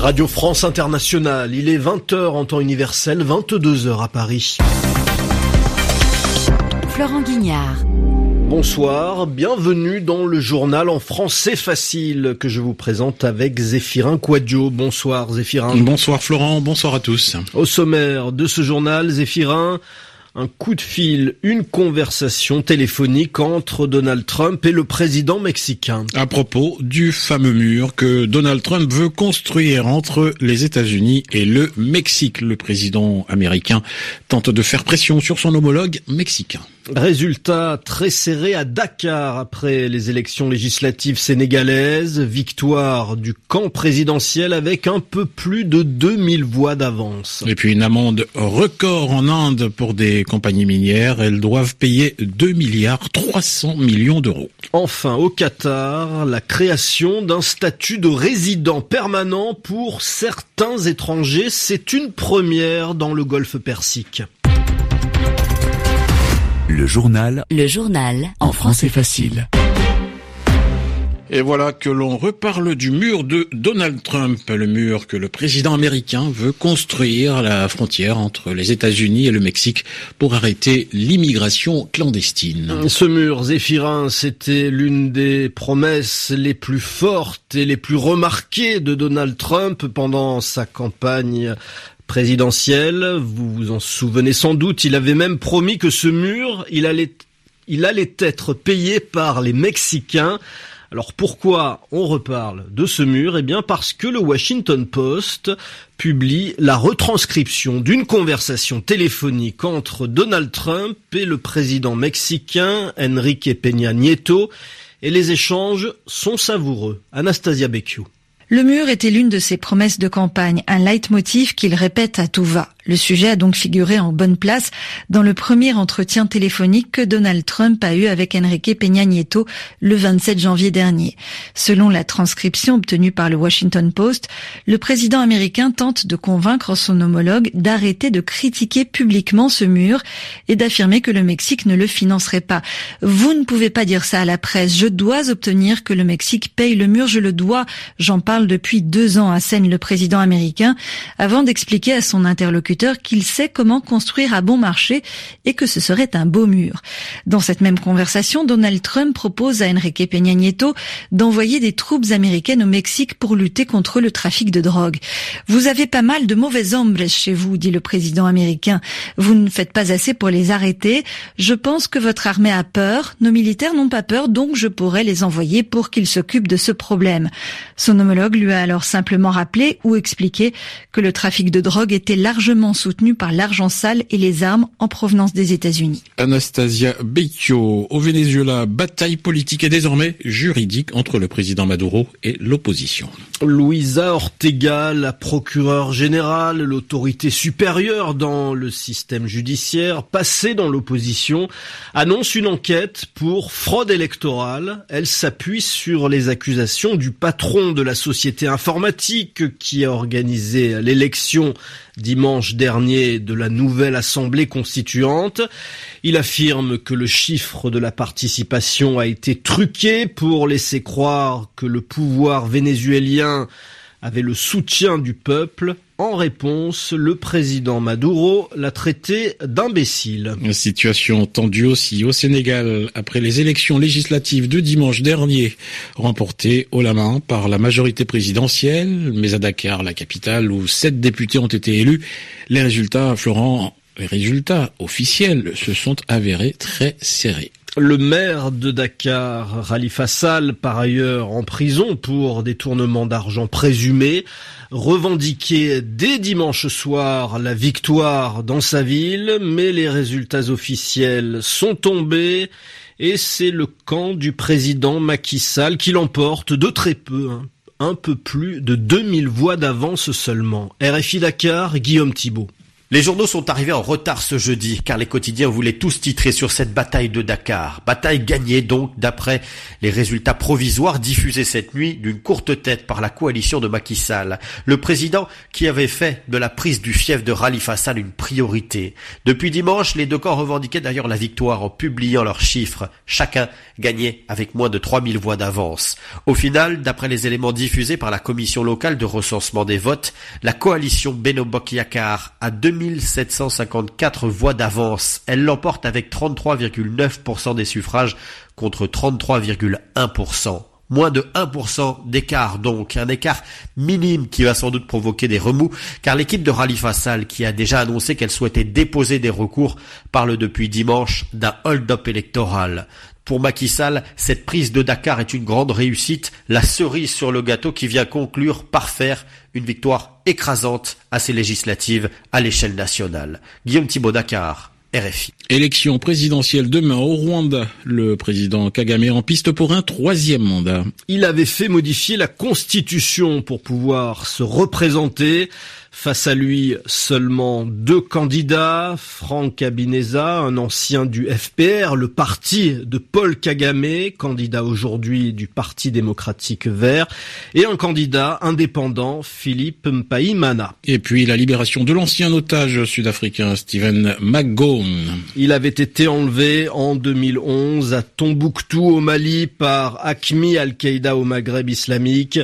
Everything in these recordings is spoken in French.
Radio France Internationale, il est 20h en temps universel, 22h à Paris. Florent Guignard. Bonsoir, bienvenue dans le journal en français facile que je vous présente avec Zéphirin Quadio. Bonsoir Zéphirin. Bonsoir Florent, bonsoir à tous. Au sommaire de ce journal, Zéphirin, un coup de fil, une conversation téléphonique entre Donald Trump et le président mexicain. À propos du fameux mur que Donald Trump veut construire entre les États-Unis et le Mexique. Le président américain tente de faire pression sur son homologue mexicain. Résultat très serré à Dakar après les élections législatives sénégalaises. Victoire du camp présidentiel avec un peu plus de 2000 voix d'avance. Et puis une amende record en Inde pour des compagnies minières. Elles doivent payer 2 milliards 300 millions d'euros. Enfin, au Qatar, la création d'un statut de résident permanent pour certains étrangers. C'est une première dans le golfe Persique. Le journal. Le journal. En français facile. Et voilà que l'on reparle du mur de Donald Trump, le mur que le président américain veut construire à la frontière entre les États-Unis et le Mexique pour arrêter l'immigration clandestine. Ce mur, Zéphirin, c'était l'une des promesses les plus fortes et les plus remarquées de Donald Trump pendant sa campagne présidentielle. Vous vous en souvenez sans doute, il avait même promis que ce mur, il allait, il allait être payé par les Mexicains. Alors pourquoi on reparle de ce mur? Eh bien parce que le Washington Post publie la retranscription d'une conversation téléphonique entre Donald Trump et le président mexicain Enrique Peña Nieto et les échanges sont savoureux. Anastasia Becchio. Le mur était l'une de ses promesses de campagne, un leitmotiv qu'il répète à tout va. Le sujet a donc figuré en bonne place dans le premier entretien téléphonique que Donald Trump a eu avec Enrique Peña Nieto le 27 janvier dernier. Selon la transcription obtenue par le Washington Post, le président américain tente de convaincre son homologue d'arrêter de critiquer publiquement ce mur et d'affirmer que le Mexique ne le financerait pas. Vous ne pouvez pas dire ça à la presse. Je dois obtenir que le Mexique paye le mur. Je le dois. J'en parle depuis deux ans, à scène le président américain, avant d'expliquer à son interlocuteur qu'il sait comment construire à bon marché et que ce serait un beau mur. Dans cette même conversation, Donald Trump propose à Enrique Peña Nieto d'envoyer des troupes américaines au Mexique pour lutter contre le trafic de drogue. Vous avez pas mal de mauvais hombres chez vous, dit le président américain. Vous ne faites pas assez pour les arrêter. Je pense que votre armée a peur. Nos militaires n'ont pas peur, donc je pourrais les envoyer pour qu'ils s'occupent de ce problème. Son homologue lui a alors simplement rappelé ou expliqué que le trafic de drogue était largement soutenu par l'argent sale et les armes en provenance des États-Unis. Anastasia Becchio, au Venezuela, bataille politique et désormais juridique entre le président Maduro et l'opposition. Luisa Ortega, la procureure générale, l'autorité supérieure dans le système judiciaire, passée dans l'opposition, annonce une enquête pour fraude électorale. Elle s'appuie sur les accusations du patron de la société société informatique qui a organisé l'élection dimanche dernier de la nouvelle Assemblée constituante. Il affirme que le chiffre de la participation a été truqué pour laisser croire que le pouvoir vénézuélien avait le soutien du peuple. En réponse, le président Maduro l'a traité d'imbécile. Situation tendue aussi au Sénégal après les élections législatives de dimanche dernier, remportées haut la main par la majorité présidentielle, mais à Dakar, la capitale, où sept députés ont été élus, les résultats, Florent, les résultats officiels se sont avérés très serrés. Le maire de Dakar, Khalifa Sall, par ailleurs en prison pour détournement d'argent présumé, revendiquait dès dimanche soir la victoire dans sa ville, mais les résultats officiels sont tombés et c'est le camp du président Macky Sall qui l'emporte de très peu. Hein. un peu plus de 2000 voix d'avance seulement. RFI Dakar, Guillaume Thibault. Les journaux sont arrivés en retard ce jeudi, car les quotidiens voulaient tous titrer sur cette bataille de Dakar. Bataille gagnée donc, d'après les résultats provisoires diffusés cette nuit d'une courte tête par la coalition de Macky Sall. Le président qui avait fait de la prise du fief de Khalifa Sall une priorité. Depuis dimanche, les deux camps revendiquaient d'ailleurs la victoire en publiant leurs chiffres. Chacun gagnait avec moins de 3000 voix d'avance. Au final, d'après les éléments diffusés par la commission locale de recensement des votes, la coalition Benobok Yakar a 2754 voix d'avance. Elle l'emporte avec 33,9% des suffrages contre 33,1%. Moins de 1% d'écart donc, un écart minime qui va sans doute provoquer des remous, car l'équipe de Rally Fassal, qui a déjà annoncé qu'elle souhaitait déposer des recours, parle depuis dimanche d'un hold-up électoral. Pour Macky Sall, cette prise de Dakar est une grande réussite, la cerise sur le gâteau qui vient conclure par faire une victoire écrasante à ces législatives à l'échelle nationale. Guillaume Thibault Dakar. RFI. Élection présidentielle demain au Rwanda. Le président Kagame en piste pour un troisième mandat. Il avait fait modifier la constitution pour pouvoir se représenter. Face à lui, seulement deux candidats, Franck Abineza, un ancien du FPR, le parti de Paul Kagame, candidat aujourd'hui du Parti démocratique vert, et un candidat indépendant, Philippe Mpaimana. Et puis la libération de l'ancien otage sud-africain Stephen McGowan. Il avait été enlevé en 2011 à Tombouctou au Mali par Akmi al-Qaïda au Maghreb islamique.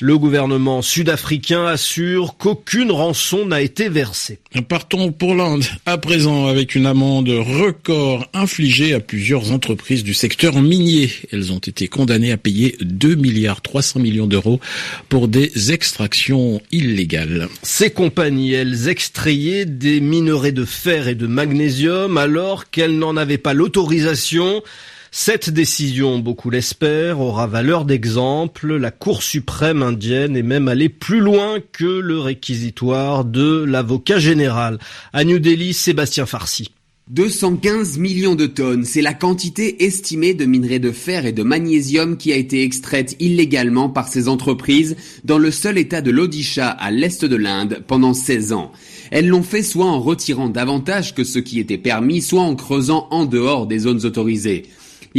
Le gouvernement sud-africain assure qu'aucune rançon n'a été versée. Partons pour l'Inde à présent avec une amende record infligée à plusieurs entreprises du secteur minier. Elles ont été condamnées à payer 2 milliards 300 millions d'euros pour des extractions illégales. Ces compagnies, elles extrayaient des minerais de fer et de magnésium alors qu'elles n'en avaient pas l'autorisation. Cette décision, beaucoup l'espèrent, aura valeur d'exemple. La Cour suprême indienne est même allée plus loin que le réquisitoire de l'avocat général. À New Delhi, Sébastien Farsi. 215 millions de tonnes, c'est la quantité estimée de minerais de fer et de magnésium qui a été extraite illégalement par ces entreprises dans le seul état de l'Odisha à l'est de l'Inde pendant 16 ans. Elles l'ont fait soit en retirant davantage que ce qui était permis, soit en creusant en dehors des zones autorisées.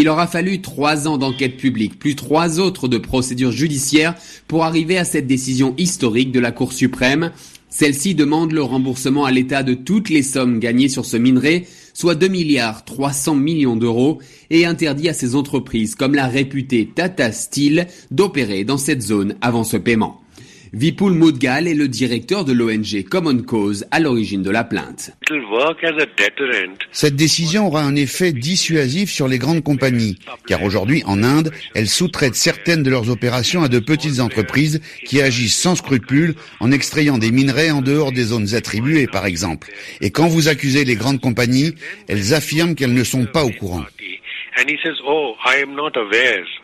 Il aura fallu trois ans d'enquête publique, plus trois autres de procédures judiciaires pour arriver à cette décision historique de la Cour suprême. Celle-ci demande le remboursement à l'État de toutes les sommes gagnées sur ce minerai, soit 2 milliards 300 millions d'euros, et interdit à ces entreprises comme la réputée Tata Steel d'opérer dans cette zone avant ce paiement. Vipul Mudgal est le directeur de l'ONG Common Cause à l'origine de la plainte. Cette décision aura un effet dissuasif sur les grandes compagnies, car aujourd'hui en Inde, elles sous-traitent certaines de leurs opérations à de petites entreprises qui agissent sans scrupules en extrayant des minerais en dehors des zones attribuées par exemple. Et quand vous accusez les grandes compagnies, elles affirment qu'elles ne sont pas au courant. Oh,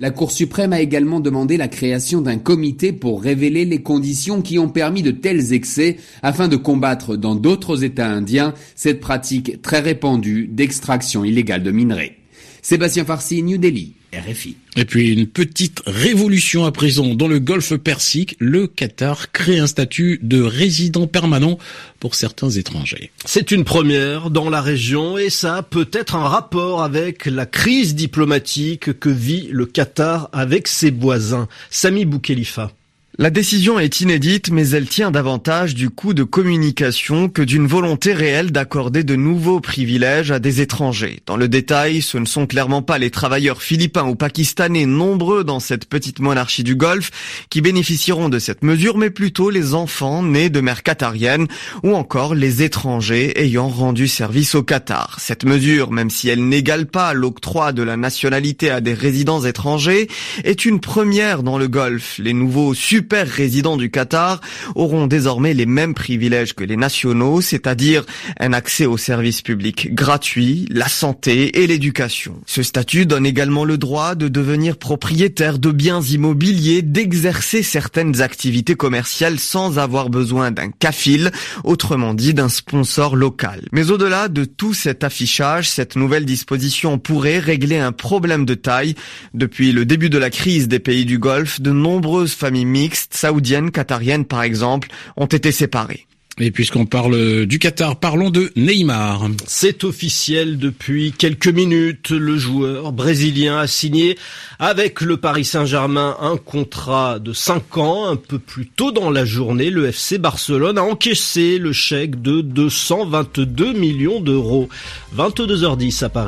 la Cour suprême a également demandé la création d'un comité pour révéler les conditions qui ont permis de tels excès afin de combattre dans d'autres États indiens cette pratique très répandue d'extraction illégale de minerais. Sébastien Farsi, New Delhi. RFI. Et puis une petite révolution à présent dans le golfe Persique, le Qatar crée un statut de résident permanent pour certains étrangers. C'est une première dans la région et ça a peut-être un rapport avec la crise diplomatique que vit le Qatar avec ses voisins. Sami Boukhelifa. La décision est inédite, mais elle tient davantage du coup de communication que d'une volonté réelle d'accorder de nouveaux privilèges à des étrangers. Dans le détail, ce ne sont clairement pas les travailleurs philippins ou pakistanais nombreux dans cette petite monarchie du Golfe qui bénéficieront de cette mesure, mais plutôt les enfants nés de mères qatariennes ou encore les étrangers ayant rendu service au Qatar. Cette mesure, même si elle n'égale pas l'octroi de la nationalité à des résidents étrangers, est une première dans le Golfe. Les nouveaux résidents du Qatar auront désormais les mêmes privilèges que les nationaux, c'est-à-dire un accès aux services publics gratuits, la santé et l'éducation. Ce statut donne également le droit de devenir propriétaire de biens immobiliers, d'exercer certaines activités commerciales sans avoir besoin d'un kafil, autrement dit d'un sponsor local. Mais au-delà de tout cet affichage, cette nouvelle disposition pourrait régler un problème de taille. Depuis le début de la crise des pays du Golfe, de nombreuses familles mixtes saoudiennes, qatariennes par exemple, ont été séparées. Et puisqu'on parle du Qatar, parlons de Neymar. C'est officiel depuis quelques minutes. Le joueur brésilien a signé avec le Paris Saint-Germain un contrat de 5 ans. Un peu plus tôt dans la journée, le FC Barcelone a encaissé le chèque de 222 millions d'euros. 22h10 à Paris.